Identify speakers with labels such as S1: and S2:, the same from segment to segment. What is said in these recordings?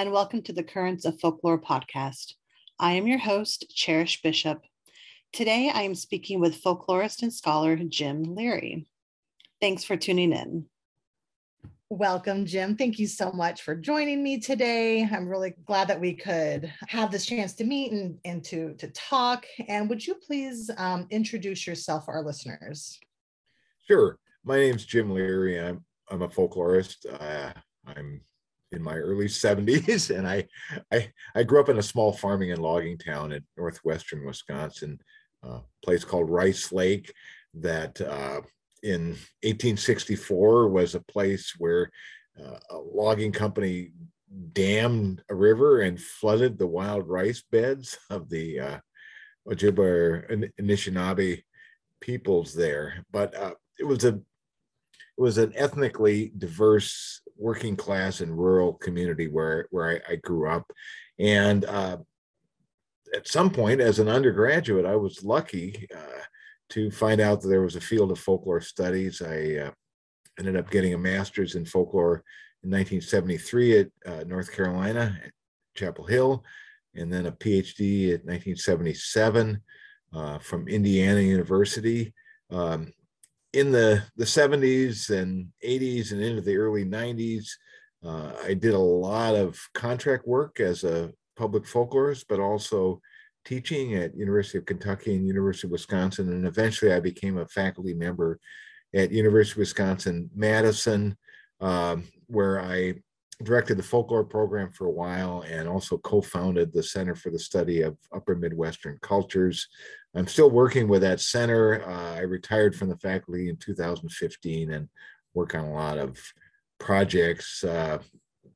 S1: Hello, and welcome to the Currents of Folklore podcast. I am your host, Cherish Bishop. Today, I am speaking with folklorist and scholar Jim Leary. Thanks for tuning in.
S2: Welcome, Jim. Thank you so much for joining me today. I'm really glad that we could have this chance to meet and, and to, to talk. And would you please um, introduce yourself for our listeners?
S3: Sure. My name's Jim Leary. I'm, I'm a folklorist. Uh, I'm in my early 70s and I, I i grew up in a small farming and logging town in northwestern wisconsin a place called rice lake that uh, in 1864 was a place where uh, a logging company dammed a river and flooded the wild rice beds of the uh, Ojibwe or Anishinaabe peoples there. But uh, it was a it was an ethnically diverse working class and rural community where where I, I grew up, and uh, at some point as an undergraduate, I was lucky uh, to find out that there was a field of folklore studies. I uh, ended up getting a master's in folklore in 1973 at uh, North Carolina at Chapel Hill, and then a PhD at 1977 uh, from Indiana University. Um, in the, the 70s and 80s and into the early 90s, uh, I did a lot of contract work as a public folklorist, but also teaching at University of Kentucky and University of Wisconsin. And eventually I became a faculty member at University of Wisconsin Madison, um, where I directed the folklore program for a while and also co-founded the Center for the Study of Upper Midwestern Cultures. I'm still working with that center. Uh, I retired from the faculty in 2015 and work on a lot of projects uh,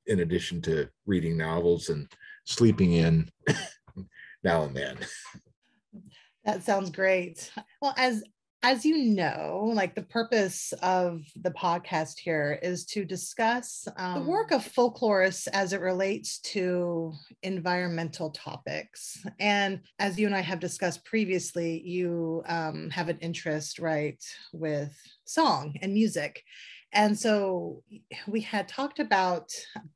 S3: in addition to reading novels and sleeping in now and then.
S2: That sounds great. Well, as as you know, like the purpose of the podcast here is to discuss um, the work of folklorists as it relates to environmental topics. And as you and I have discussed previously, you um, have an interest, right, with song and music. And so we had talked about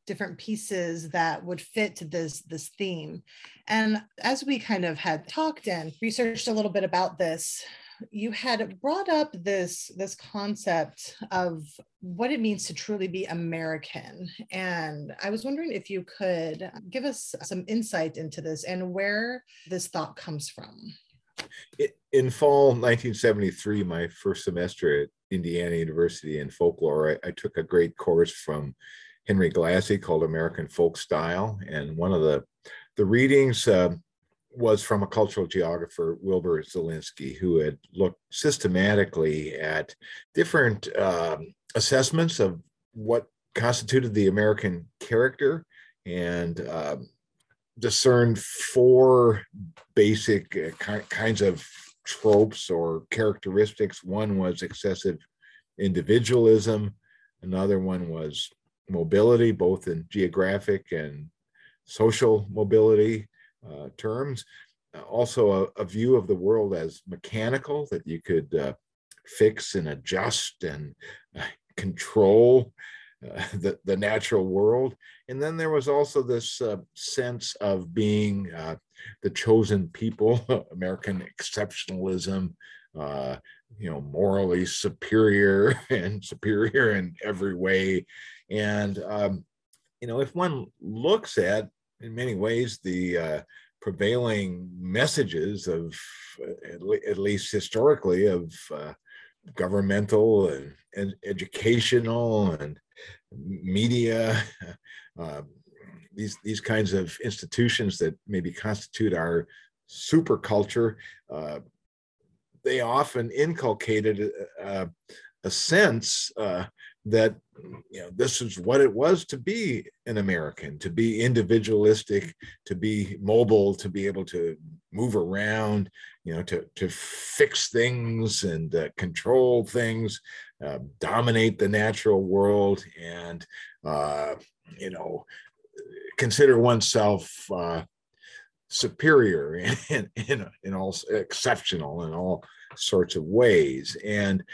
S2: different pieces that would fit this, this theme. And as we kind of had talked and researched a little bit about this, you had brought up this this concept of what it means to truly be American, and I was wondering if you could give us some insight into this and where this thought comes from.
S3: In fall 1973, my first semester at Indiana University in folklore, I, I took a great course from Henry Glassie called American Folk Style, and one of the the readings uh, was from a cultural geographer, Wilbur Zelinsky, who had looked systematically at different um, assessments of what constituted the American character and um, discerned four basic uh, ki- kinds of tropes or characteristics. One was excessive individualism, another one was mobility, both in geographic and social mobility uh, terms. Also, a, a, view of the world as mechanical that you could uh, fix and adjust and uh, control uh, the, the natural world. And then there was also this uh, sense of being the chosen people, American exceptionalism, you know, morally superior and superior in every way. And, um, you know, if one looks at in many ways the uh, prevailing messages of at, le- at, least historically of uh, governmental and, educational and media uh, these these kinds of institutions that maybe constitute our super culture uh, they often inculcated uh, a sense uh, that you know this is what it was to be an american to be individualistic to be mobile to be able to move around you know to to fix things and uh, control things uh, dominate the natural world and uh, you know consider oneself uh, superior and in all exceptional in all sorts of ways. And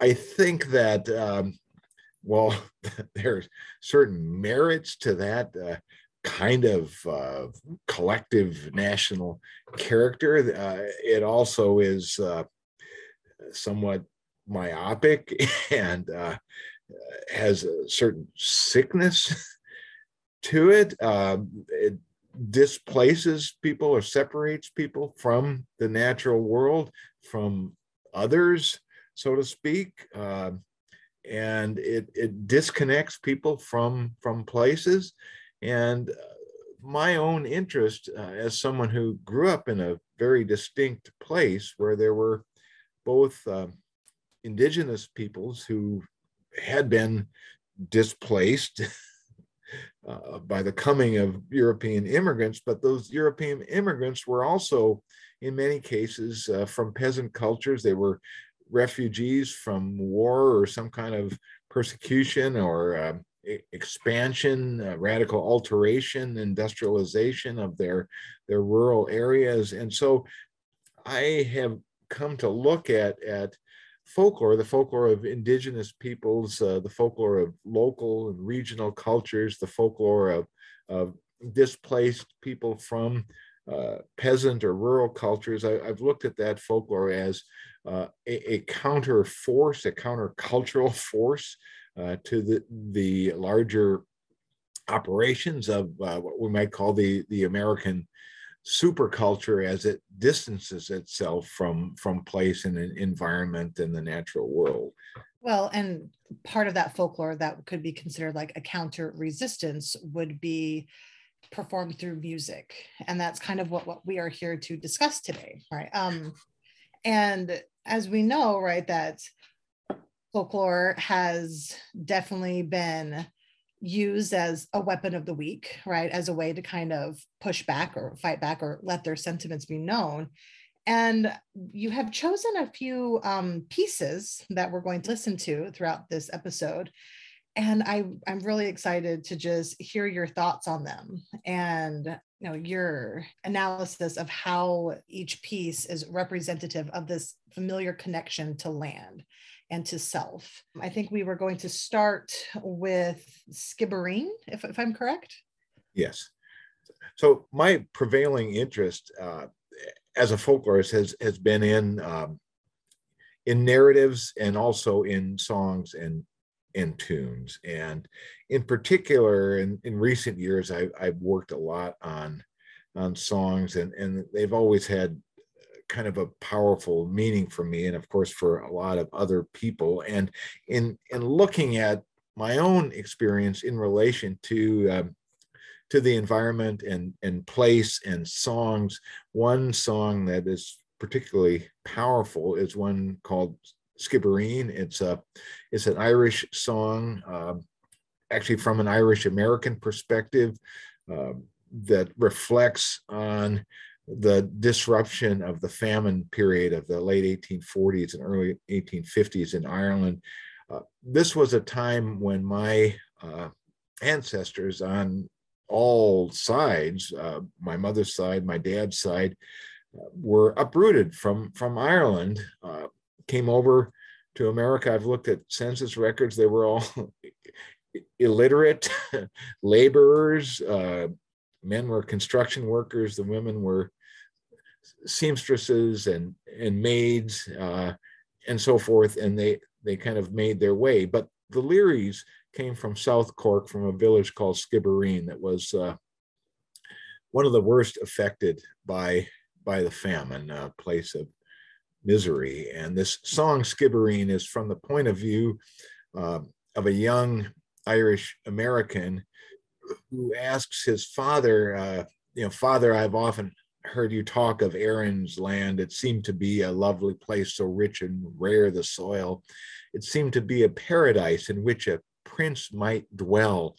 S3: I think that um, well, there's certain merits to that uh, kind of uh, collective national character. Uh, it also is uh, somewhat myopic and uh, has a certain sickness to it. Um, it displaces people or separates people from the natural world, from others, so to speak. And it, it disconnects people from from places and uh, my own interest uh, as someone who grew up in a very distinct place where there were both uh, indigenous peoples who had been displaced uh, by the coming of European immigrants, but those European immigrants were also, in many cases, uh, from peasant cultures. They were refugees from war or some kind of persecution or uh, expansion, uh, radical alteration, industrialization of their their rural areas, and so I have come to look at at folklore, the folklore of indigenous peoples, uh, the folklore of local and regional cultures, the folklore of, of displaced people from uh, peasant or rural cultures. I, have looked at that folklore as uh, a, a, counter force, a counter cultural force uh, to the, the larger operations of uh, what we might call the, the American superculture as it distances itself from from place and an environment and the natural world.
S2: Well and part of that folklore that could be considered like a counter resistance would be performed through music. And that's kind of what, what we are here to discuss today right? Um and as we know right that folklore has definitely been used as a weapon of the weak, right? As a way to kind of push back or fight back or let their sentiments be known. And you have chosen a few um, pieces that we're going to listen to throughout this episode. And I, I'm really excited to just hear your thoughts on them and you know your analysis of how each piece is representative of this familiar connection to land and to self. I think we were going to start with Skibbereen, if, if I'm correct.
S3: Yes. So my prevailing interest uh, as a folklorist has has been in um, in narratives and also in songs and and tunes. And in particular, in, in recent years, I, I've worked a lot on on songs, and and they've always had kind of a powerful meaning for me and of course for a lot of other people and in in looking at my own experience in relation to um, to the environment and and place and songs one song that is particularly powerful is one called skibbereen it's a it's an irish song uh, actually from an irish american perspective uh, that reflects on the disruption of the famine period of the late 1840s and early 1850s in Ireland. Uh, this was a time when my uh, ancestors on all sides, uh, my mother's side, my dad's side, uh, were uprooted from, from Ireland, uh, came over to America. I've looked at census records, they were all illiterate laborers. Uh, men were construction workers, the women were seamstresses and and maids uh, and so forth, and they they kind of made their way. But the Learys came from South Cork, from a village called Skibbereen, that was uh, one of the worst affected by by the famine, a place of misery. And this song Skibbereen is from the point of view uh, of a young Irish American who asks his father, uh, you know, Father, I've often heard you talk of Erin's land. It seemed to be a lovely place, so rich and rare the soil. It seemed to be a paradise in which a prince might dwell.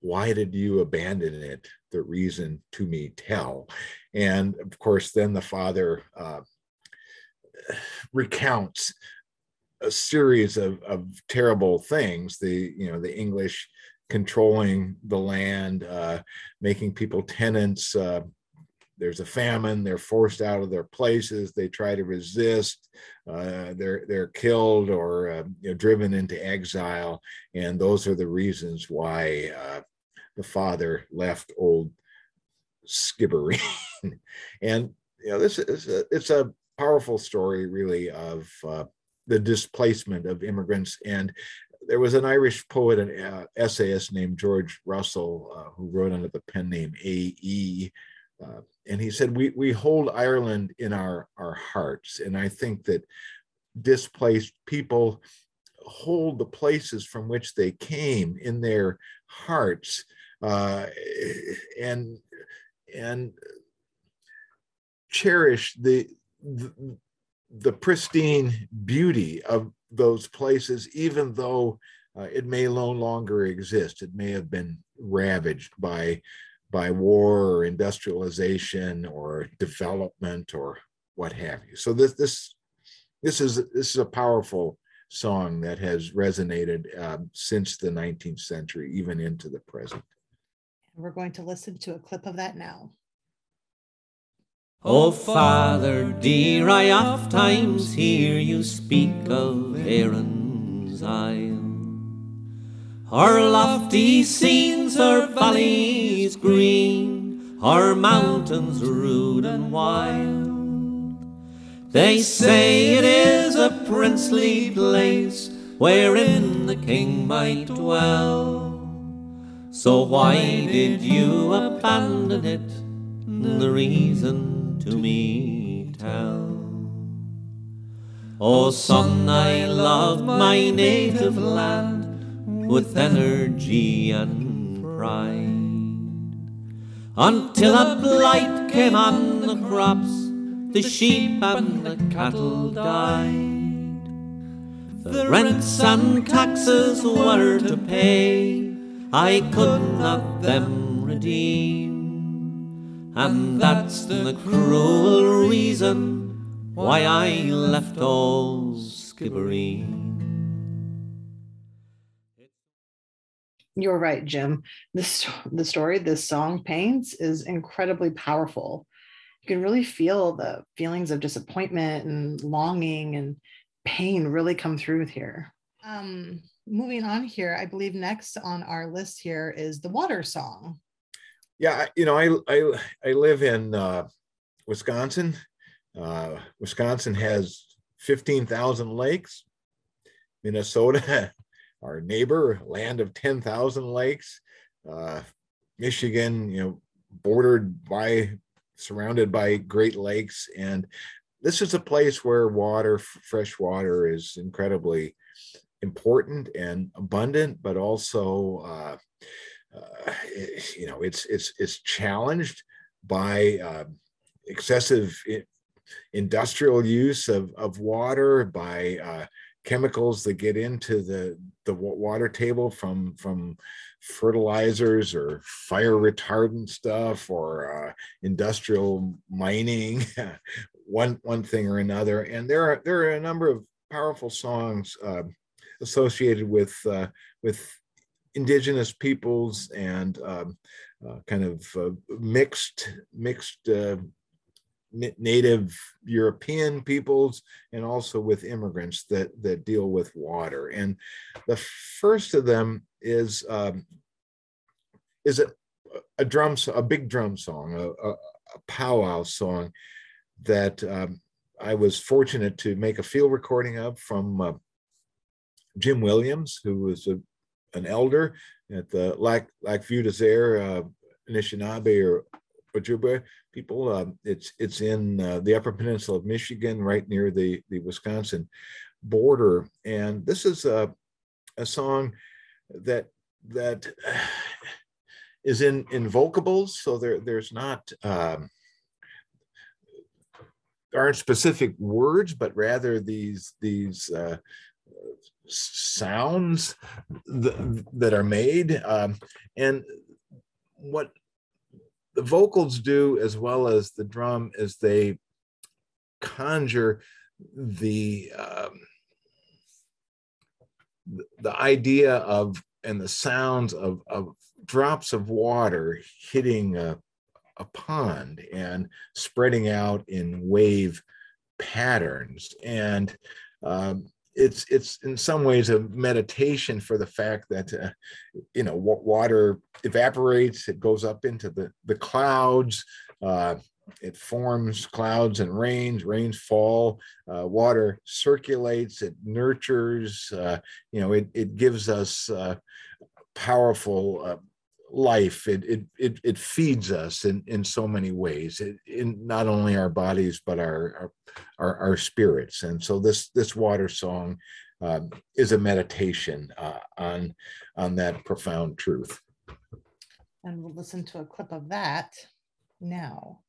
S3: Why did you abandon it? The reason to me tell. And of course, then the father uh, recounts a series of, of terrible things. The you know the English controlling the land, uh, making people tenants. Uh, there's a famine. They're forced out of their places. They try to resist. Uh, they're they're killed or uh, you know, driven into exile, and those are the reasons why uh, the father left old Skibbereen. and you know, this is a, it's a powerful story, really, of uh, the displacement of immigrants. And there was an Irish poet and uh, essayist named George Russell uh, who wrote under the pen name A.E. Uh, and he said, we, we hold Ireland in our, our hearts. And I think that displaced people hold the places from which they came in their hearts. Uh, and and cherish the, the, pristine beauty of those places, even though uh, it may no longer exist. It may have been ravaged by by war or industrialization or development or what have you. So this this this is this is a powerful song that has resonated um, since the 19th century, even into the present.
S2: And We're going to listen to a clip of that now.
S4: Oh, Father dear, I oft times hear you speak of Erin's Isle. Her lofty scenes, her valleys green, her mountains rude and wild. They say it is a princely place wherein the king might dwell. So why did you abandon it? The reason to me tell. Oh son, I love my native land with energy and pride. Until a blight came on the crops, the sheep and the cattle died. The rents and taxes were to pay I could not them redeem. And that's the cruel reason why I left old Skibbereen.
S1: You're right, Jim. This the story this song paints is incredibly powerful. You can really feel the feelings of disappointment and longing and pain really come through here.
S2: Um, moving on here, I believe next on our list here is the water song.
S3: Yeah, you know, I I I live in uh, Wisconsin. Uh, Wisconsin has fifteen thousand lakes. Minnesota, our neighbor, land of ten thousand lakes. Uh, Michigan, you know, bordered by, surrounded by Great Lakes, and this is a place where water, fresh water, is incredibly important and abundant, but also, uh, you know, it's it's it's challenged by uh, excessive industrial use of of water, by uh, chemicals that get into the the water table from from fertilizers or fire retardant stuff or uh, industrial mining one one thing or another. And there are there are a number of powerful songs uh, associated with uh, with indigenous peoples and um, uh, kind of uh, mixed mixed uh, native European peoples and also with immigrants that that deal with water. And the first of them is um, is a, a drum a big drum song, a, a, a powwow song that um, I was fortunate to make a field recording of from uh, Jim Williams, who was a, an elder at the like Lac Vieux Desert, uh, Anishinaabe or Ojibwe people. Uh, it's it's in uh, the Upper Peninsula of Michigan, right near the the Wisconsin border, and this is a a song that that is in in vocables, so there there's not. Um, aren't specific words, but rather these these uh, sounds th- that are made um, and what the vocals do as well as the drum is they conjure the um, the idea of and the sounds of, of drops of water hitting a, a pond and spreading out in wave patterns. And um, it's it's in some ways a meditation for the fact that uh, you know water evaporates it goes up into the the clouds uh, it forms clouds and rains rains fall uh, water circulates it nurtures uh, you know it, it gives us uh, powerful uh, life. It, it it it feeds us in in so many ways it, in not only our bodies but our our our, spirits. And so this this water song uh, is a meditation uh, on on that profound truth.
S2: And we'll listen to a clip of that now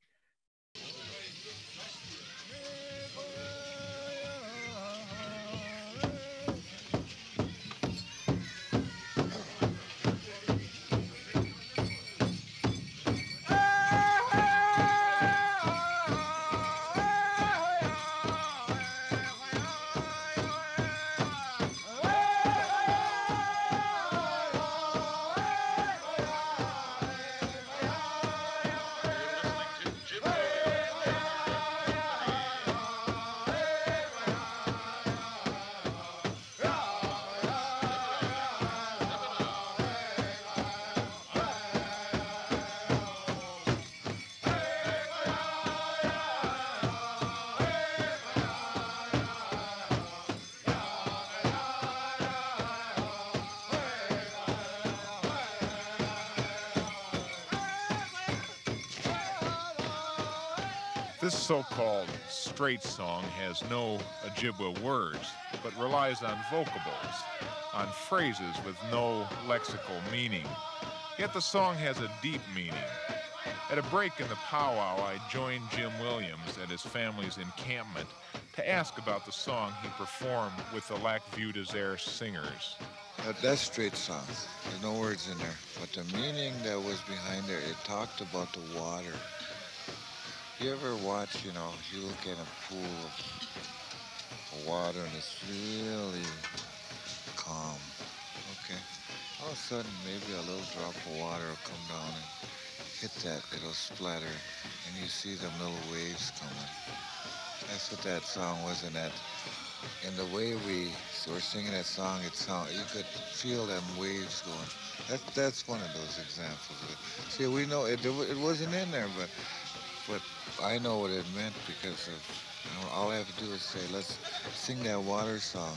S5: This so-called straight song has no Ojibwa words, but relies on vocables, on phrases with no lexical meaning. Yet the song has a deep meaning. At a break in the powwow, I joined Jim Williams at his family's encampment to ask about the song he performed with the Lac Vieux Desert singers.
S6: That, that's straight song. There's no words in there. But the meaning that was behind there, it talked about the water. You ever watch, you know, you look at a pool of water and it's really calm. Okay. All of a sudden, maybe a little drop of water will come down and hit that, it'll splatter, and you see them little waves coming. That's what that song was in that. And the way we were singing that song, it sound you could feel them waves going. That, that's one of those examples of it. See, we know it, it wasn't in there, but but I know what it meant because of you know, all I have to do is say, let's sing that water song.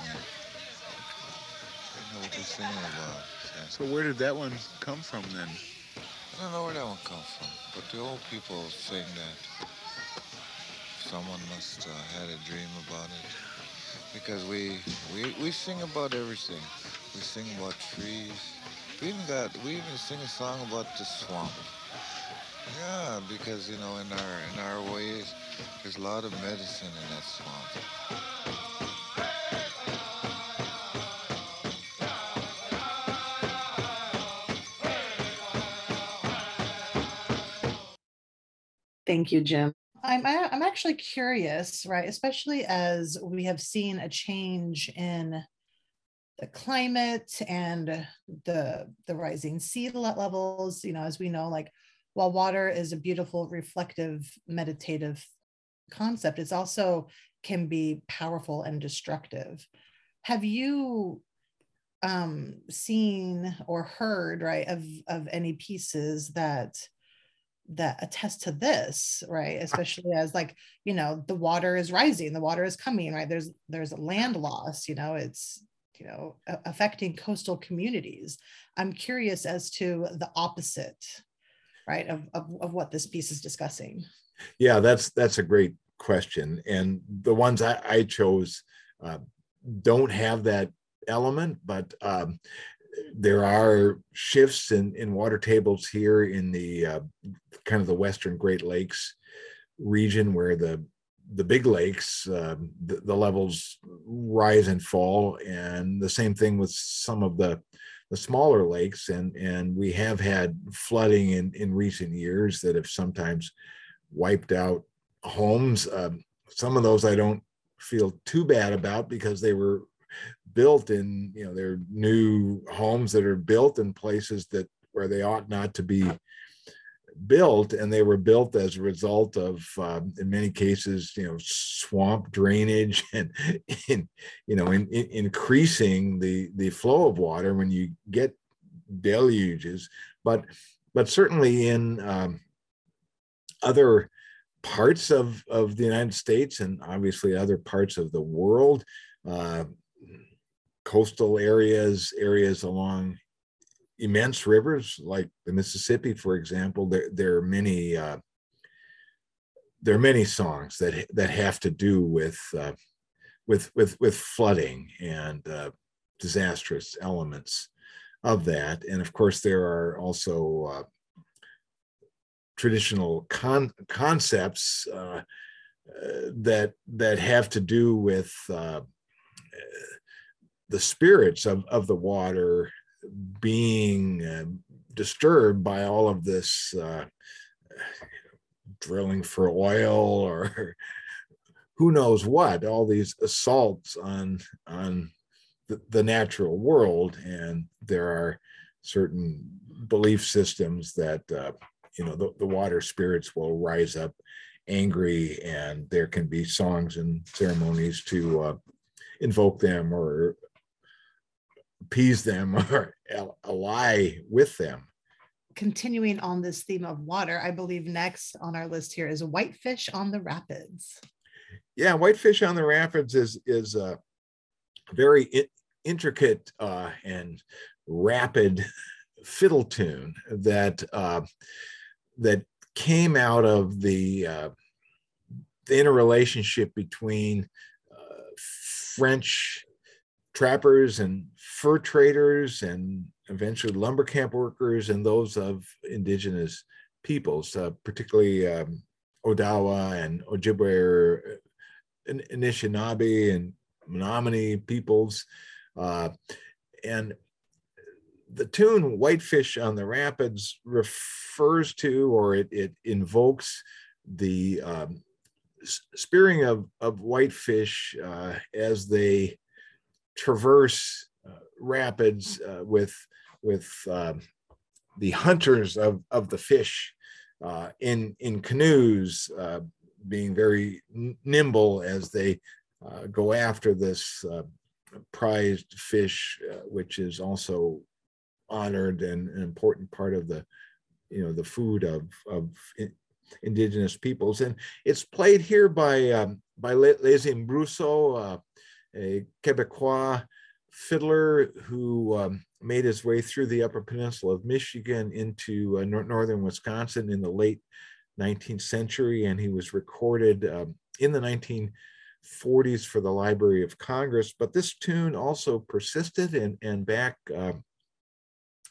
S6: I know what they're singing about.
S7: So where did that one come from then?
S6: I don't know where that one comes from, but the old people sing that. Someone must have uh, had a dream about it. Because we, we we sing about everything. We sing about trees. We even got we even sing a song about the swamp. Yeah, because you know, in our in our ways, there's a lot of medicine in that swamp.
S2: Thank you, Jim. I'm I'm actually curious, right? Especially as we have seen a change in the climate and the the rising sea levels. You know, as we know, like while water is a beautiful, reflective, meditative concept, it's also can be powerful and destructive. Have you um, seen or heard right of of any pieces that that attest to this right? Especially as like you know the water is rising the water is coming right? There's there's land loss you know it's you know affecting coastal communities. I'm curious as to the opposite right of, of, of what this piece is discussing?
S3: Yeah that's that's a great question. And the ones i, I chose uh, don't have that element but um, there are shifts in, in water tables here in the uh, kind of the western great lakes region where the the big lakes uh, the, the, levels rise and fall. And the same thing with some of the the smaller lakes and and we have had flooding in in recent years that have sometimes wiped out homes. Um, some of those i don't feel too bad about because they were built in you know they're new homes that are built in places that where they ought not to be built, and they were built as a result of, um, in many cases, you know, swamp drainage and, in, you know, in, in increasing the the flow of water when you get deluges. But but certainly in um, other parts of of the United States and obviously other parts of the world. Uh, coastal areas, areas along immense rivers like the Mississippi, for example, there, there are many uh, there are many songs that that have to do with uh, with with with flooding and uh, disastrous elements of that, and of course there are also uh, traditional con- concepts uh, uh, that that have to do with the spirits of, of the water being uh, disturbed by all of this uh, drilling for oil or who knows what all these assaults on on the, the natural world. And there are certain belief systems that uh, you know the, the water spirits will rise up angry and there can be songs and ceremonies to uh, invoke them or appease them or ally with them.
S2: Continuing on this theme of water, I believe next on our list here is Whitefish on the Rapids.
S3: Yeah, Whitefish on the Rapids is is a very intricate uh, and rapid fiddle tune that uh, that came out of the, uh, the interrelationship between uh, French trappers and fur traders and eventually lumber camp workers and those of indigenous peoples, uh, particularly um, Odawa and Ojibwe, uh, Anishinaabe and Menominee peoples. Uh, and the tune Whitefish on the Rapids refers to or it, it invokes the um, spearing of, of whitefish uh, as they traverse uh, rapids uh, with with um, the hunters of of the fish uh, in in canoes, uh, being very nimble as they uh, go after this uh, prized fish, which is also honored and an important part of the you know the food of of indigenous peoples. And it's played here by um, by Leizime Brusoe a Quebecois fiddler who um, made his way through the Upper Peninsula of Michigan into uh, northern Wisconsin in the late 19th century, and he was recorded um, in the 1940s for the Library of Congress. But this tune also persisted, and, and back uh,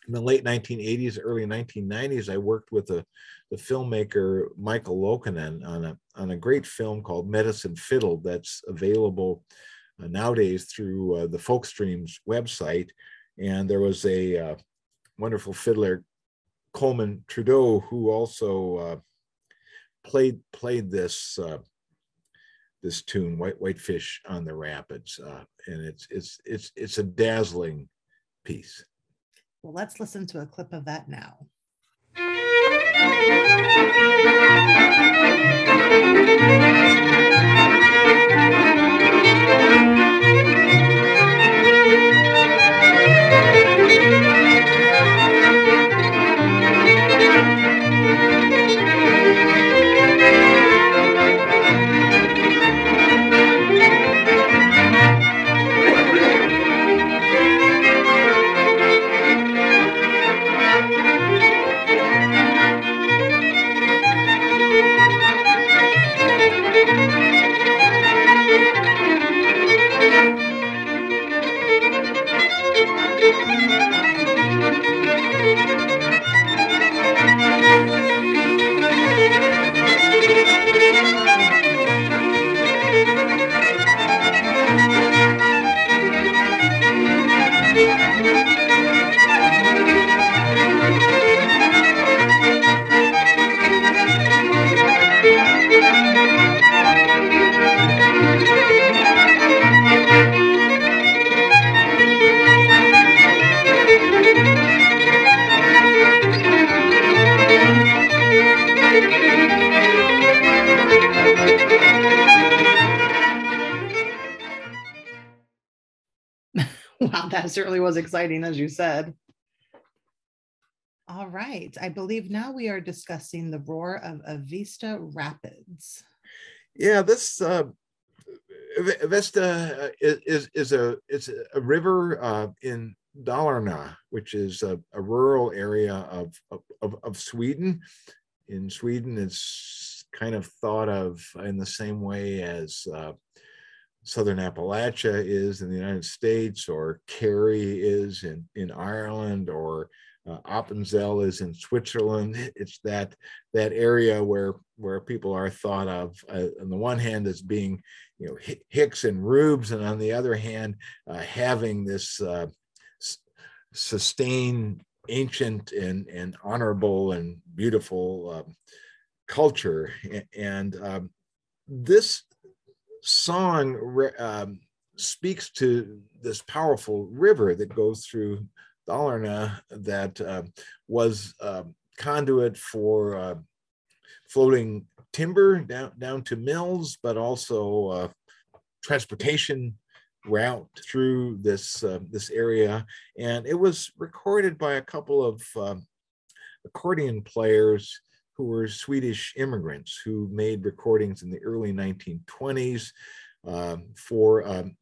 S3: in the late 1980s, early 1990s, I worked with a, the filmmaker Michael Loukinen on a, on a great film called Medicine Fiddle that's available uh, nowadays through uh, the Folkstreams website. And there was a uh, wonderful fiddler, Coleman Trudeau, who also played played this this tune, White Whitefish on the Rapids, uh, and it's it's it's it's a dazzling piece.
S2: Well, let's listen to a clip of that now.
S1: Certainly was exciting, as you said.
S2: All right. I believe now we are discussing the roar of Avesta Rapids.
S3: Yeah, this uh, Avesta is, is, is a it's a river uh, in Dalarna, which is a, a rural area of, of, of Sweden. In Sweden, it's kind of thought of in the same way as uh, Southern Appalachia is in the United States, or Kerry is in, in Ireland, or uh, is in Switzerland. It's that that area where where people are thought of uh, on the one hand as being, you know, Hicks and Rubes, and on the other hand, uh, having this uh, sustained ancient and and honorable and beautiful um, culture. And um, this song um, speaks to this powerful river that goes through Dalarna that uh, was uh, conduit for uh, floating timber down, down to mills, but also transportation route through this this area. And it was recorded by a couple of accordion players who were Swedish immigrants who made recordings in the early 1920s um, for um,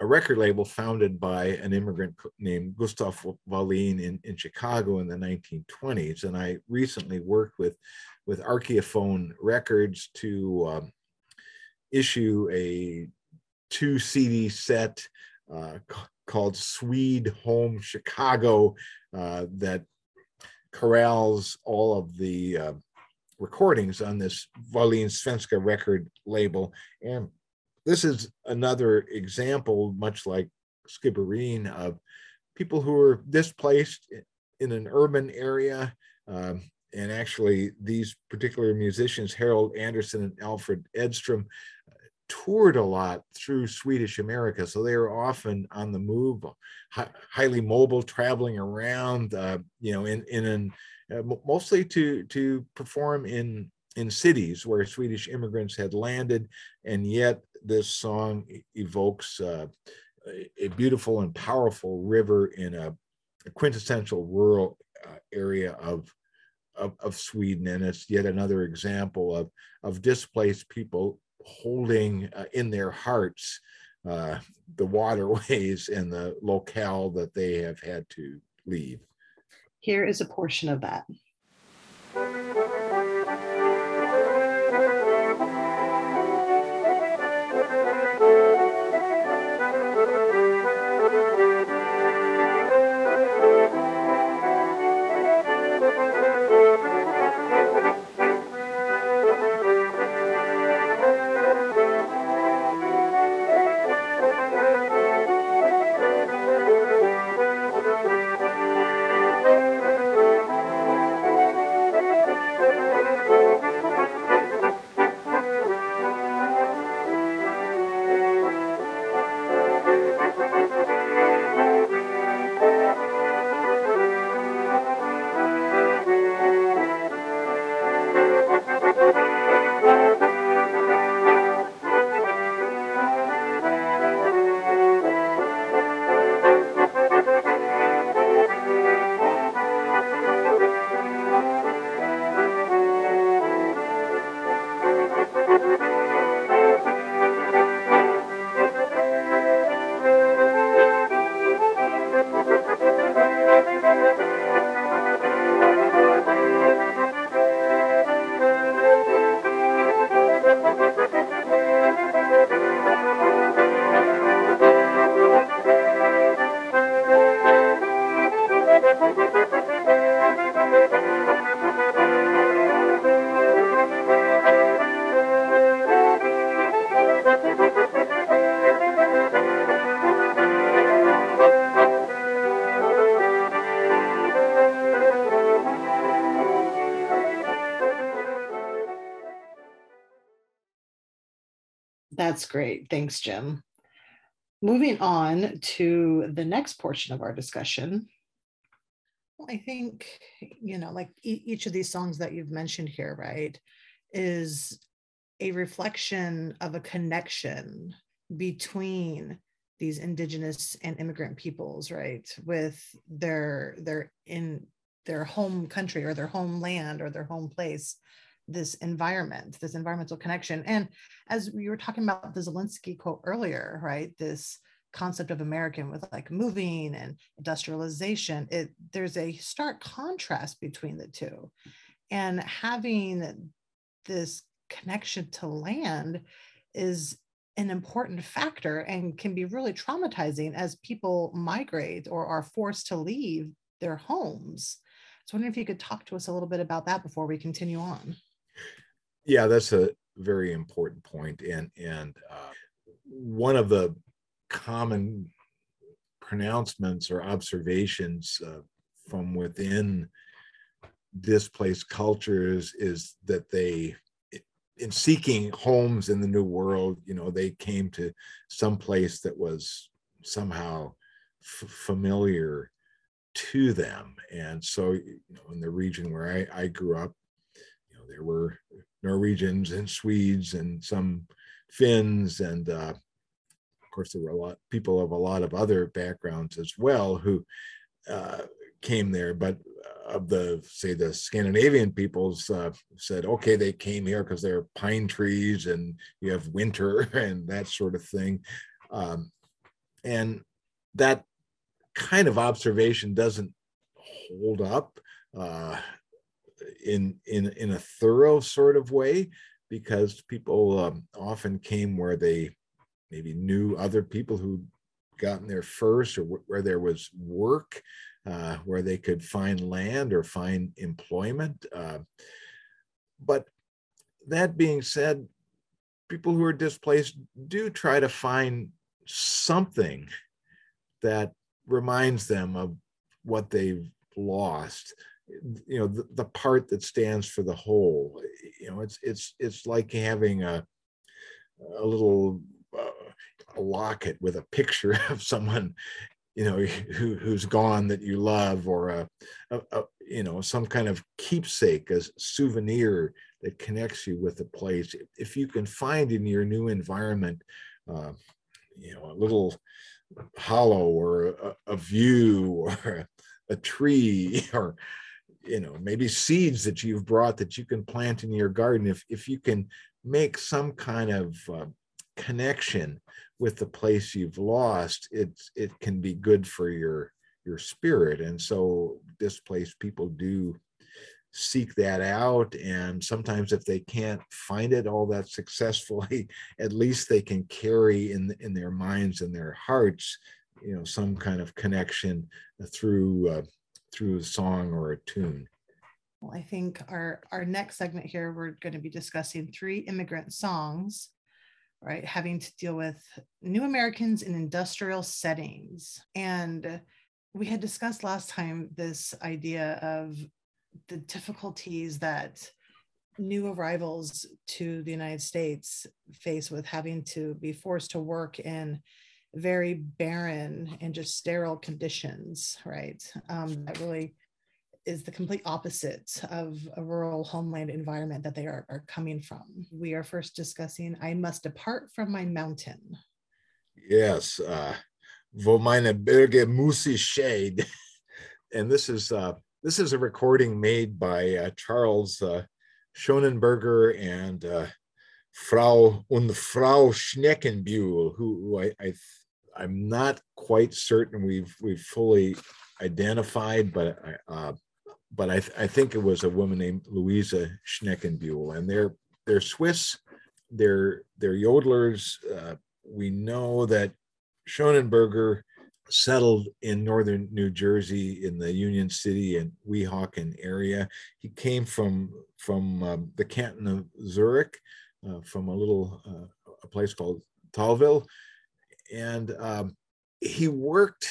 S3: a record label founded by an immigrant named Gustav Wallin in, in Chicago in the 1920s. And I recently worked with, with Archaeophone Records to um, issue a two CD set uh, called Swede Home Chicago uh, that corrals all of the uh, recordings on this Wallin Svenska record label. And this is another example, much like Skibbereen, of people who are displaced in an urban area. Um, and actually, these particular musicians, Harold Anderson and Alfred Edstrom, toured a lot through Swedish America. So they were often on the move, highly mobile, traveling around, uh, you know, in, in an, uh, mostly to, to perform in, in cities where Swedish immigrants had landed. And yet this song evokes uh, a beautiful and powerful river in a, a quintessential rural uh, area of, of, of Sweden, and it's yet another example of of displaced people holding uh, in their hearts uh, the waterways and the locale that they have had to leave.
S1: Here is a portion of that. Great. Thanks, Jim. Moving on to the next portion of our discussion.
S2: I think, you know, like e- each of these songs that you've mentioned here, right, is a reflection of a connection between these indigenous and immigrant peoples, right, with their their in their home country or their homeland or their home place this environment, this environmental connection. And as we were talking about the Zelensky quote earlier, right, this concept of American with like moving and industrialization, it there's a stark contrast between the two. And having this connection to land is an important factor and can be really traumatizing as people migrate or are forced to leave their homes. So I wondering if you could talk to us a little bit about that before we continue on.
S3: Yeah, that's a very important point, and and uh, one of the common pronouncements or observations uh, from within displaced cultures is that they in seeking homes in the new world you know they came to some place that was somehow f- familiar to them. And so you know in the region where I, I grew up there were norwegians and swedes and some finns and uh, of course there were a lot people of a lot of other backgrounds as well who uh, came there. But of the say the Scandinavian peoples uh, said, okay, they came here because there are pine trees and you have winter and that sort of thing, um, and that kind of observation doesn't hold up uh, in in in a thorough sort of way because people um, often came where they maybe knew other people who gotten there first or where there was work uh, where they could find land or find employment. Uh, but that being said, people who are displaced do try to find something that reminds them of what they've lost you know the, the, part that stands for the whole you know it's it's it's like having a a little uh, a locket with a picture of someone you know who, who's gone that you love or a, a, a, you know some kind of keepsake a souvenir that connects you with a place. If you can find in your new environment uh, you know a little hollow or a, a view or a tree or you know maybe seeds that you've brought that you can plant in your garden if if you can make some kind of uh, connection with the place you've lost, it's it can be good for your your spirit. And so displaced people do seek that out. And sometimes if they can't find it all that successfully, at least they can carry in in their minds and their hearts, you know, some kind of connection through uh, through a song or a tune.
S2: Well, I think our our next segment here, we're going to be discussing three immigrant songs right? Having to deal with new Americans in industrial settings. And we had discussed last time this idea of the difficulties that new arrivals to the United States face with having to be forced to work in very barren and just sterile conditions, right? Um, that really is the complete opposite of a rural homeland environment that they are, are coming from. We are first discussing I Must Depart from My Mountain.
S3: Yes, uh, Wo meine Berge muss ich shade. And this is uh, this is a recording made by uh, Charles uh, Schonenberger and uh, Frau und Frau Schneckenbühl, who, who I, I I'm not quite certain we've we've fully identified, but uh, but I, th- I think it was a woman named Louisa Schneckenbühl, and they're they're Swiss, they're they're yodelers. Uh, we know that Schonenberger settled in northern New Jersey in the Union City and Weehawken area. He came from from um, the canton of Zurich, uh, from a little uh, a place called Thalwil, and um, he worked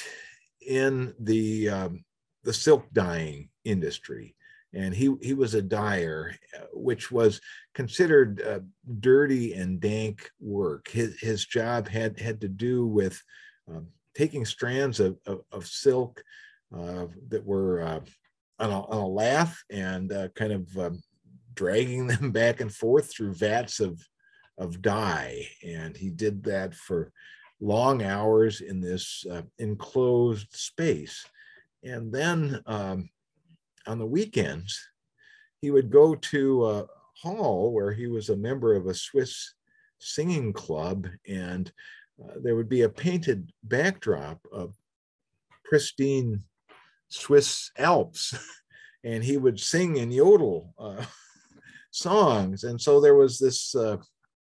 S3: in the um, the silk dyeing industry. And he he was a dyer uh, which was considered uh, dirty and dank work. His his job had had to do with um, taking strands of, of, of silk uh, that were uh, on, a, on a lath and uh, kind of um, dragging them back and forth through vats of of dye. And he did that for long hours in this uh, enclosed space. And then um, on the weekends, he would go to a hall where he was a member of a Swiss singing club, and uh, there would be a painted backdrop of pristine Swiss Alps, and he would sing and yodel uh, songs. And so there was this uh,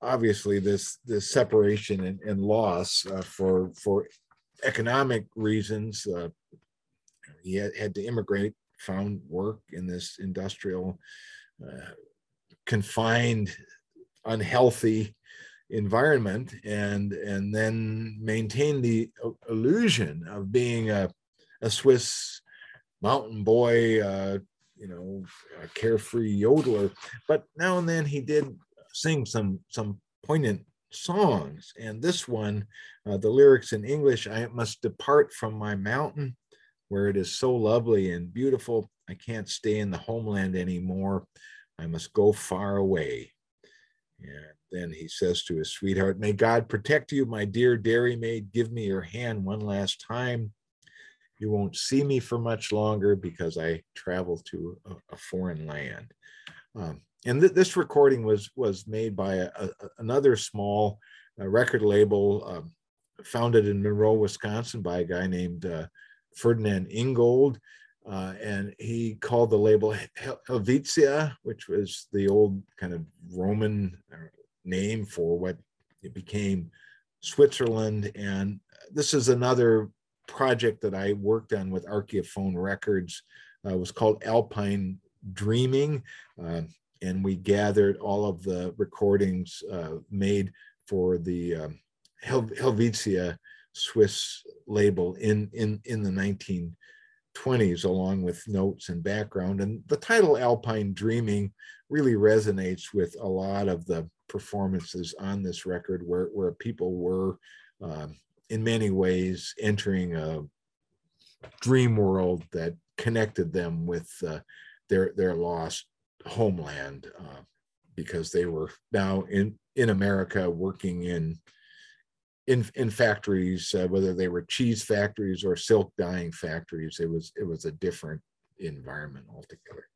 S3: obviously this this separation and, and loss uh, for for economic reasons. Uh, he had, had to immigrate, found work in this industrial, uh, confined, unhealthy environment, and and then maintained the illusion of being a, a Swiss mountain boy, uh, you know, carefree yodeler. But now and then he did sing some some poignant songs. And this one, uh, the lyrics in English, I must depart from my mountain where it is so lovely and beautiful. I can't stay in the homeland anymore. I must go far away. And then he says to his sweetheart, May God protect you, my dear dairy maid. Give me your hand one last time. You won't see me for much longer because I travel to a, a foreign land. Um, and th- this recording was was made by a, a, another small uh, record label um, founded in Monroe, Wisconsin, by a guy named uh, Ferdinand Ingold, uh, and he called the label Hel- Helvetia, which was the old kind of Roman uh, name for what it became Switzerland. And this is another project that I worked on with Archeophone Records. Uh, was called Alpine Dreaming. Uh, and we gathered all of the recordings uh, made for the um, Hel- Helvetia Swiss label in, in, in the 1920s, along with notes and background. And the title Alpine Dreaming really resonates with a lot of the performances on this record, where, where people were, um, in many ways, entering a dream world that connected them with uh, their, their lost homeland uh, because they were now in in America working in in in factories, uh, whether they were cheese factories or silk dyeing factories. It was it was a different environment altogether.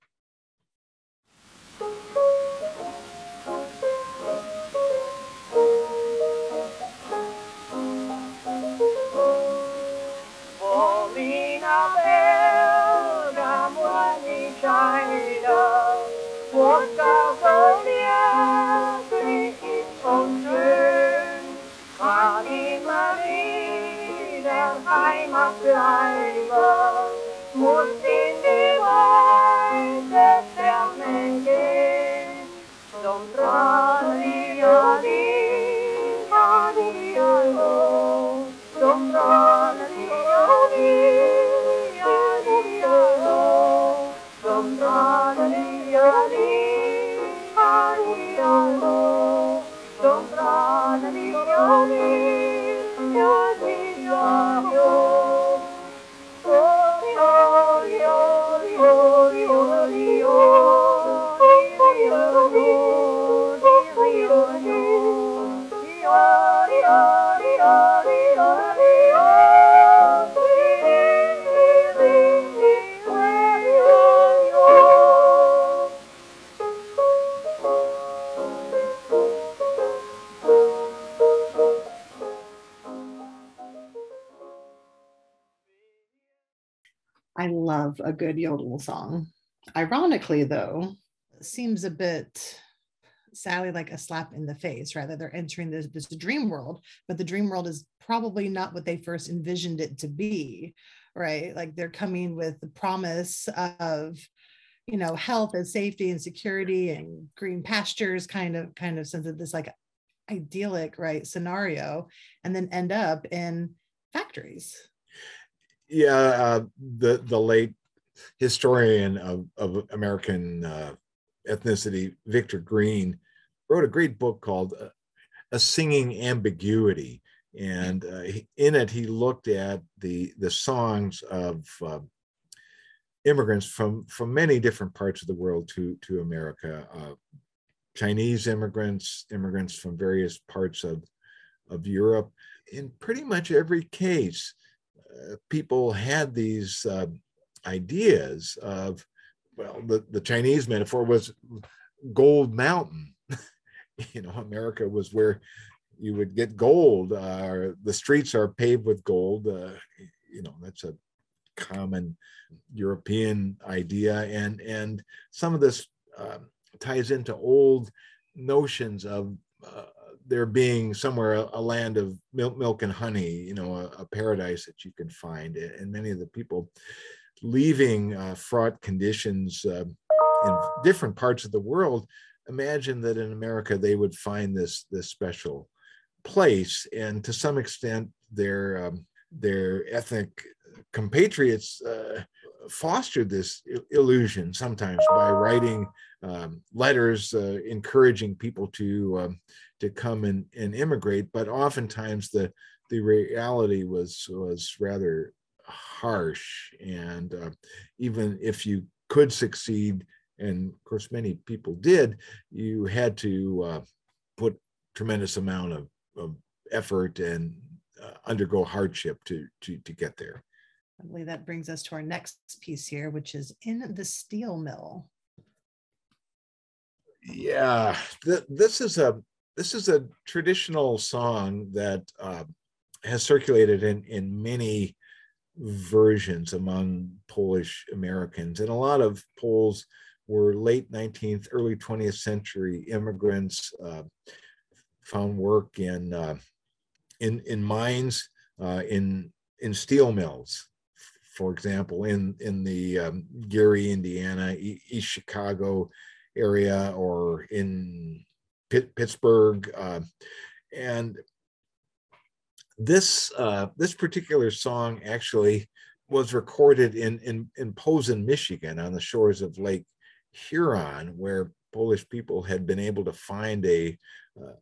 S2: lại bờ I love a good yodel song. Ironically, though, seems a bit sadly like a slap in the face, rather. They're entering this, this dream world, but the dream world is probably not what they first envisioned it to be, right? Like they're coming with the promise of you know health and safety and security and green pastures kind of kind of sense of this like idyllic right scenario and then end up in factories
S3: yeah, uh, the the late historian of, of American uh, ethnicity, Victor Greene, wrote a great book called uh, "A Singing Ambiguity," and uh, in it he looked at the the songs of uh, immigrants from from many different parts of the world to to America. Uh, Chinese immigrants, immigrants from various parts of of Europe. In pretty much every case, people had these uh, ideas of, well, the, the Chinese metaphor was gold mountain. you know, America was where you would get gold. Uh, the streets are paved with gold. Uh, you know, that's a common European idea, and and some of this uh, ties into old notions of uh, there being somewhere a, a, land of milk, milk and honey, you know, a, a, paradise that you can find, and many of the people leaving uh, fraught conditions uh, in different parts of the world imagine that in America they would find this this special place, and to some extent their um, their ethnic compatriots uh, fostered this illusion sometimes by writing um, letters uh, encouraging people to um, to come and, and immigrate, but oftentimes the the reality was was rather harsh, and uh, even if you could succeed, and of course many people did, you had to uh, put tremendous amount of, of effort and uh, undergo hardship to to to get there.
S2: I believe that brings us to our next piece here, which is in the steel mill.
S3: Yeah, th- this is a this is a traditional song that uh, has circulated in in many versions among Polish Americans, and a lot of Poles were late 19th, early 20th century immigrants, uh, found work in uh, in in mines, uh, in in steel mills, for example, in in the um, Gary, Indiana, East Chicago area, or in Pitt, Pittsburgh, uh, and this uh, this particular song actually was recorded in in in Posen, Michigan, on the shores of Lake Huron, where Polish people had been able to find a uh,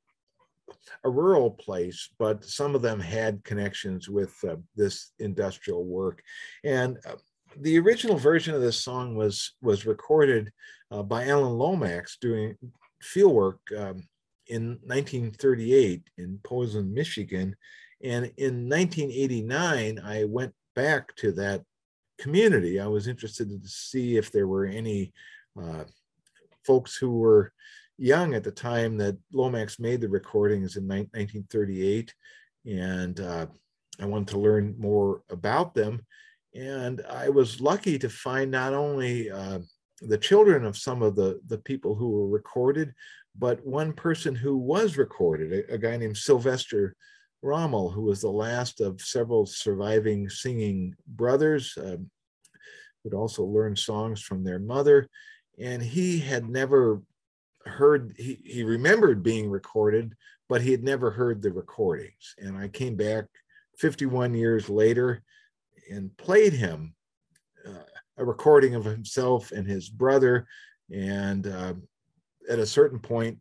S3: a rural place, but some of them had connections with uh, this industrial work. And uh, the original version of this song was was recorded uh, by Alan Lomax doing fieldwork um, in 1938 in Posen, Michigan. And in 1989, I went back to that community. I was interested to see if there were any uh, folks who were young at the time that Lomax made the recordings in 1938, and uh, I wanted to learn more about them. And I was lucky to find not only uh, the children of some of the, the people who were recorded, but one person who was recorded, a, a guy named Sylvester Rommel, who was the last of several surviving singing brothers, um, who'd also learned songs from their mother. And he had never heard he, he remembered being recorded but he had never heard the recordings. And i came back 51 years later and played him uh, a recording of himself and his brother. And uh, at a certain point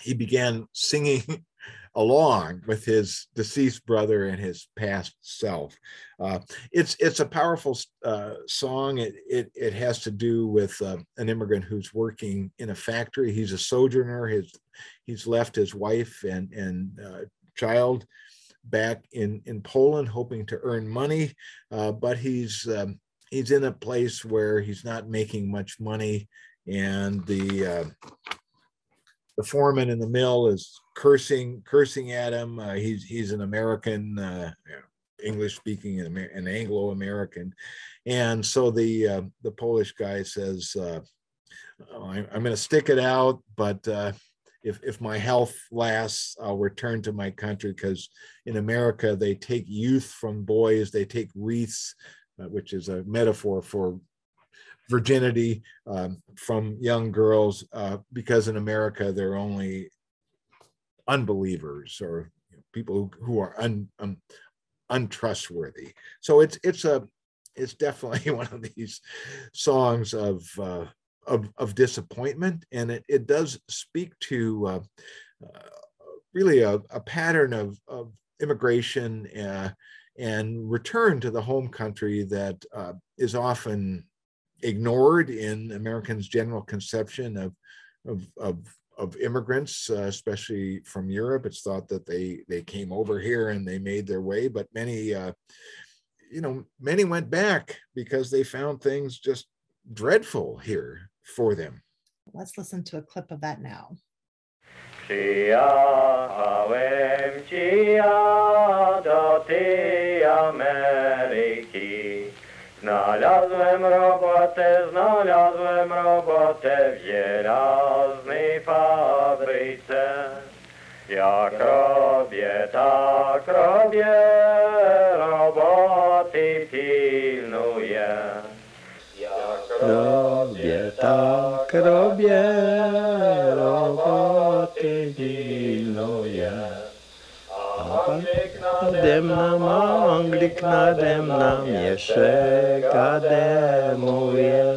S3: he began singing along with his deceased brother and his past self. Uh, it's it's a powerful uh, song. It, it it has to do with uh, an immigrant who's working in a factory. He's a sojourner. His he's left his wife and and uh, child back in in Poland, hoping to earn money, uh, but he's um, he's in a place where he's not making much money, and the uh, the foreman in the mill is cursing cursing at him. Uh, he's he's an American, uh, English speaking, an, an Anglo American, and so the uh, the Polish guy says, uh, oh, "I'm, I'm going to stick it out, but." Uh, if, if my health lasts, I'll return to my country because in America, they take youth from boys, they take wreaths, uh, which is a metaphor for virginity um, from young girls uh, because in America they're only unbelievers or people who, are un, untrustworthy. So it's it's a it's definitely one of these songs of uh, of, of disappointment, and it, it does speak to uh, uh, really a, a, pattern of, of immigration uh, and return to the home country that uh, is often ignored in Americans' general conception of, of, of of immigrants, uh, especially from Europe. It's thought that they they came over here and they made their way, but many, uh, you know, many went back because they found things just dreadful here for them.
S2: Let's listen to a clip of that now.
S8: Przyjechałem ci ja do tej Ameryki. Znalazłem robotę, znalazłem robotę w żelaznej fabryce. Jak robię, tak robię, roboty pilnuję. Jak
S4: Robię tak, robię, demna manglik na demna mieszek
S8: ademuje.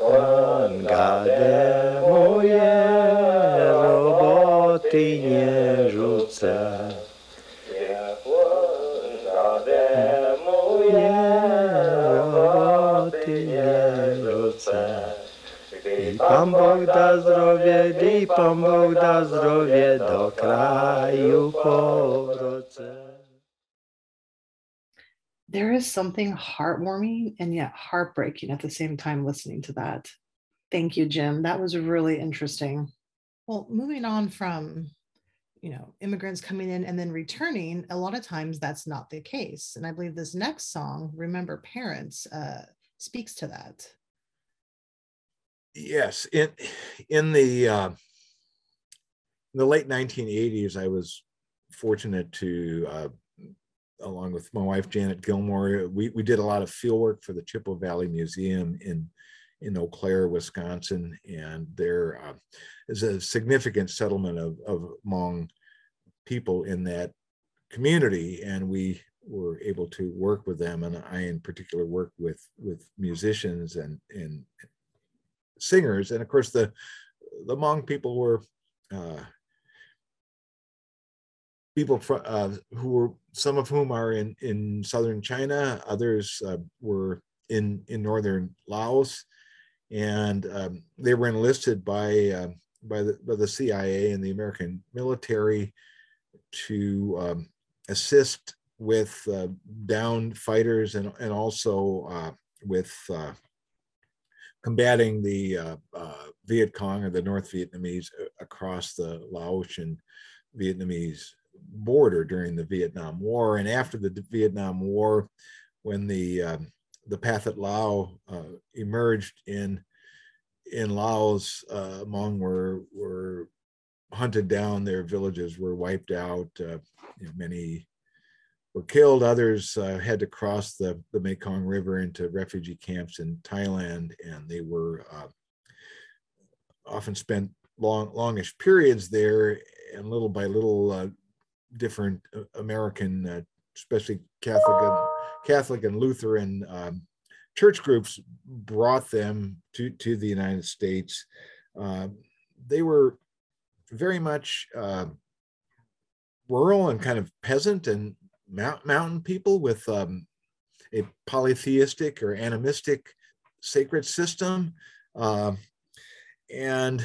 S4: On gademuje, roboty nie
S8: rzuca. Gademuje,
S4: roboty nie rzuca. I Pan Bóg da zdrowie, i Pan Bóg da zdrowie, do kraju powrócę.
S2: There is something heartwarming and yet heartbreaking at the same time listening to that. Thank you, Jim. That was really interesting. Well, moving on from, you know, immigrants coming in and then returning, a lot of times that's not the case. And I believe this next song, Remember Parents, uh, speaks to that.
S3: Yes, in in the uh, in the late 1980s, I was fortunate to, uh, along with my wife Janet Gilmore, we we did a lot of field work for the Chippewa Valley Museum in in Eau Claire, Wisconsin, and there uh, is a significant settlement of of Hmong people in that community, and we were able to work with them, and I in particular worked with with musicians and and singers, and of course the the Hmong people were uh, people fro- uh, who were some of whom are in in southern China, others uh, were in in northern Laos, and um, they were enlisted by uh, by the by the CIA and the American military to um, assist with uh, downed fighters and and also uh, with uh, combating the uh, uh, Viet Cong or the North Vietnamese uh, across the Laotian Vietnamese border during the Vietnam War. And after the Vietnam War, when the um, the Pathet Lao uh, emerged in in Laos, uh, Hmong were were hunted down. Their villages were wiped out. Uh, many were killed. Others uh, had to cross the, the Mekong River into refugee camps in Thailand, and they were uh, often spent long, longish periods there. And little by little, uh, different uh, American, uh, especially Catholic and Catholic and Lutheran um, church groups, brought them to to the United States. Uh, they were very much uh, rural and kind of peasant and mount, mountain people with um, a polytheistic or animistic sacred system, um, and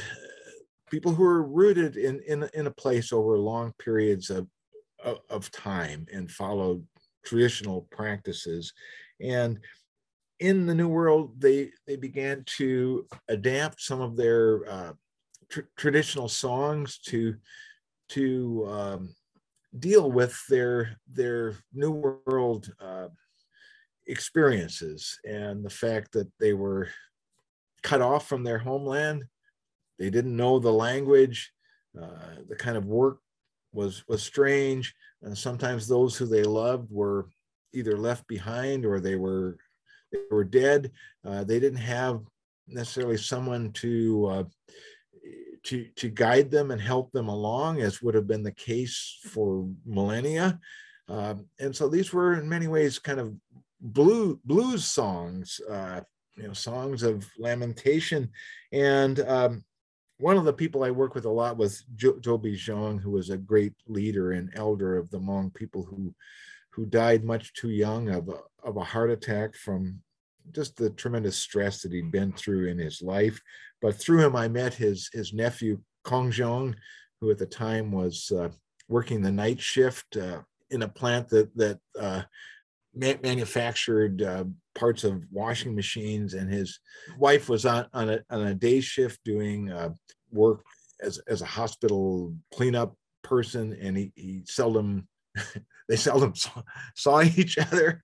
S3: people who are rooted in, in, in a place over long periods of, of, time and followed traditional practices. And in the New World, they, they began to adapt some of their uh, tr- traditional songs to, to um, deal with their their new world uh, experiences and the fact that they were cut off from their homeland. They didn't know the language. Uh, the kind of work was was strange. And sometimes those who they loved were either left behind or they were they were dead. Uh, they didn't have necessarily someone to uh, to, to guide them and help them along, as would have been the case for millennia. Um, and so these were, in many ways, kind of blue blues songs, uh, you know, songs of lamentation. And um, one of the people I work with a lot was jo- Joby Zhang, who was a great leader and elder of the Hmong people who who died much too young of a, of a heart attack from just the tremendous stress that he'd been through in his life. But through him, I met his his nephew Kong Jong, who at the time was uh, working the night shift uh, in a plant that that uh, ma- manufactured uh, parts of washing machines, and his wife was on on a, on a day shift doing uh, work as as a hospital cleanup person, and he he seldom. they seldom saw, saw each other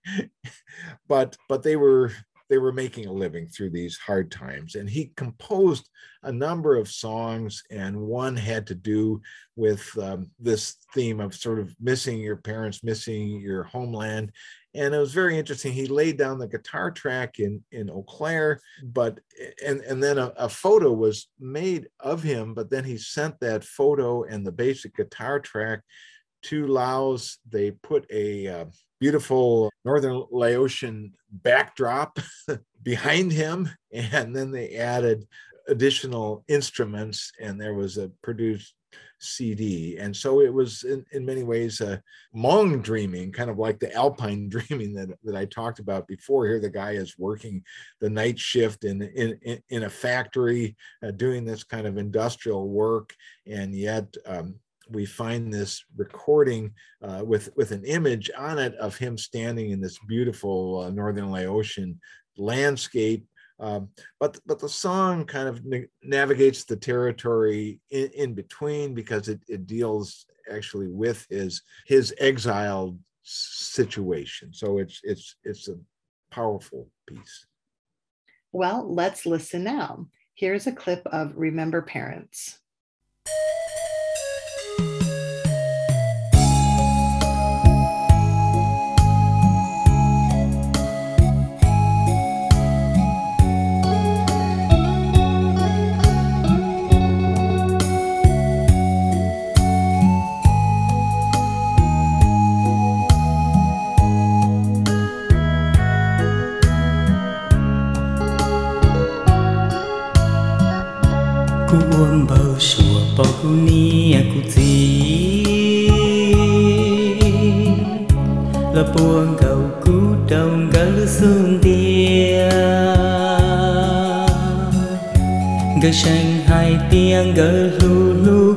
S3: but but they were they were making a living through these hard times. And he composed a number of songs, and one had to do with um, this theme of sort of missing your parents, missing your homeland. And it was very interesting. He laid down the guitar track in in Eau Claire, but and and then a, a photo was made of him. But then he sent that photo and the basic guitar track to Laos. They put a uh, beautiful northern Laotian backdrop behind him, and then they added additional instruments, and there was a produced CD. And so it was in, in many ways a Hmong dreaming, kind of like the Alpine dreaming that, that I talked about before. Here, the guy is working the night shift in, in, in a factory, uh, doing this kind of industrial work, and yet um, we find this recording uh, with with an image on it of him standing in this beautiful uh, northern Laotian landscape. Um, but but the song kind of na- navigates the territory in, in between because it, it deals actually with his his exiled situation. So it's it's it's a powerful piece.
S1: Well, let's listen now. Here's a clip of Remember Parents.
S9: không bao sủa bao ni aku là buông gạo cú đồng gà lưu xuống tia gà hai tiếng gà
S2: lưu lưu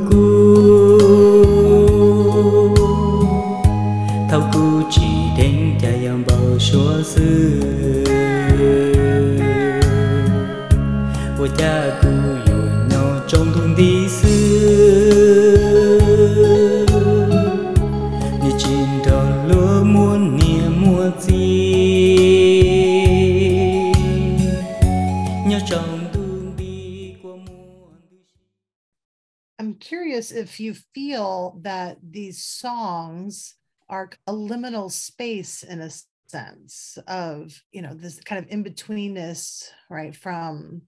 S2: if you feel that these songs are a liminal space in a sense of, you know, this kind of in betweenness, right, from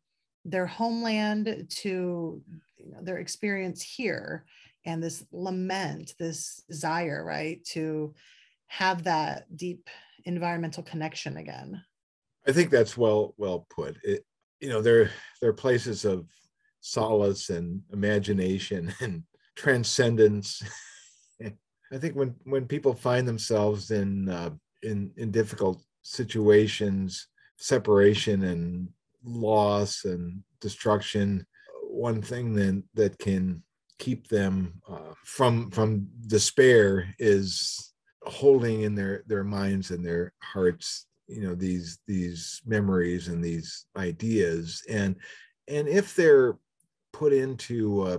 S2: their homeland to you know, their experience here and this lament, this desire, right, to have that deep environmental connection again.
S3: I think that's well well put. It, you know, there there are places of solace and imagination and transcendence. I think when when people find themselves in uh, in in difficult situations, separation and loss and destruction, one thing then that can keep them uh, from from despair is holding in their their minds and their hearts you know these these memories and these ideas and and if they're put into a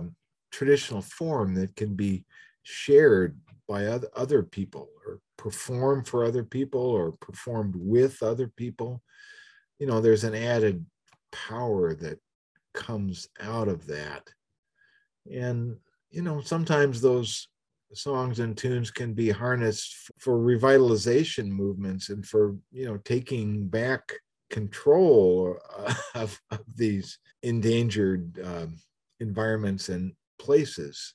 S3: traditional form that can be shared by other, other people or performed for other people or performed with other people. You know there's an added power that comes out of that. And you know sometimes those songs and tunes can be harnessed for revitalization movements and for you know taking back control uh, of, of these endangered um, environments and places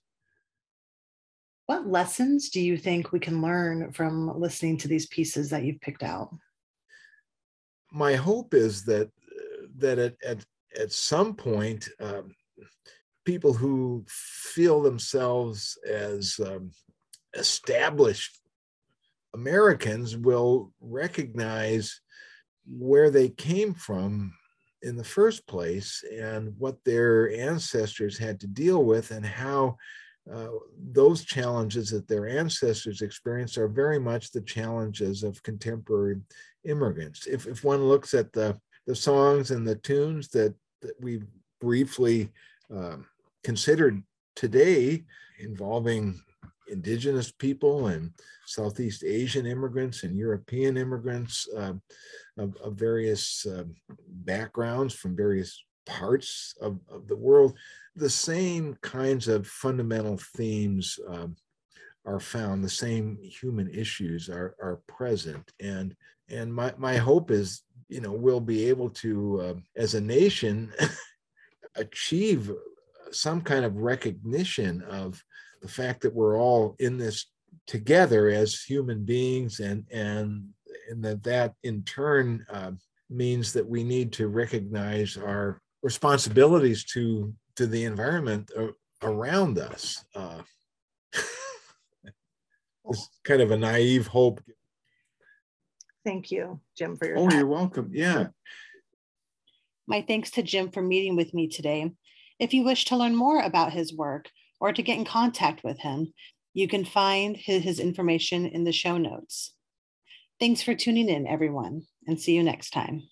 S1: What lessons do you think we can learn from listening to these pieces that you've picked out?
S3: my hope is that that at at, at some point um, people who feel themselves as um, established Americans will recognize where they came from in the first place and what their ancestors had to deal with and how uh, those challenges that their ancestors experienced are very much the challenges of contemporary immigrants. If, if one looks at the, the songs and the tunes that, that we briefly um, considered today involving indigenous people and Southeast Asian immigrants and European immigrants uh, of, of, various uh, backgrounds from various parts of, of, the world, the same kinds of fundamental themes um, are found, the same human issues are, are present. And, and my, my hope is, you know, we'll be able to, uh, as a nation, achieve some kind of recognition of the fact that we're all in this together as human beings and and and that that in turn uh, means that we need to recognize our responsibilities to to the environment around us. Uh, it's kind of a naive hope.
S2: Thank you jim for your
S3: oh
S2: time.
S3: you're welcome. Yeah.
S1: My thanks to jim for meeting with me today. If you wish to learn more about his work or to get in contact with him, you can find his, his information in the show notes. Thanks for tuning in, everyone, and see you next time.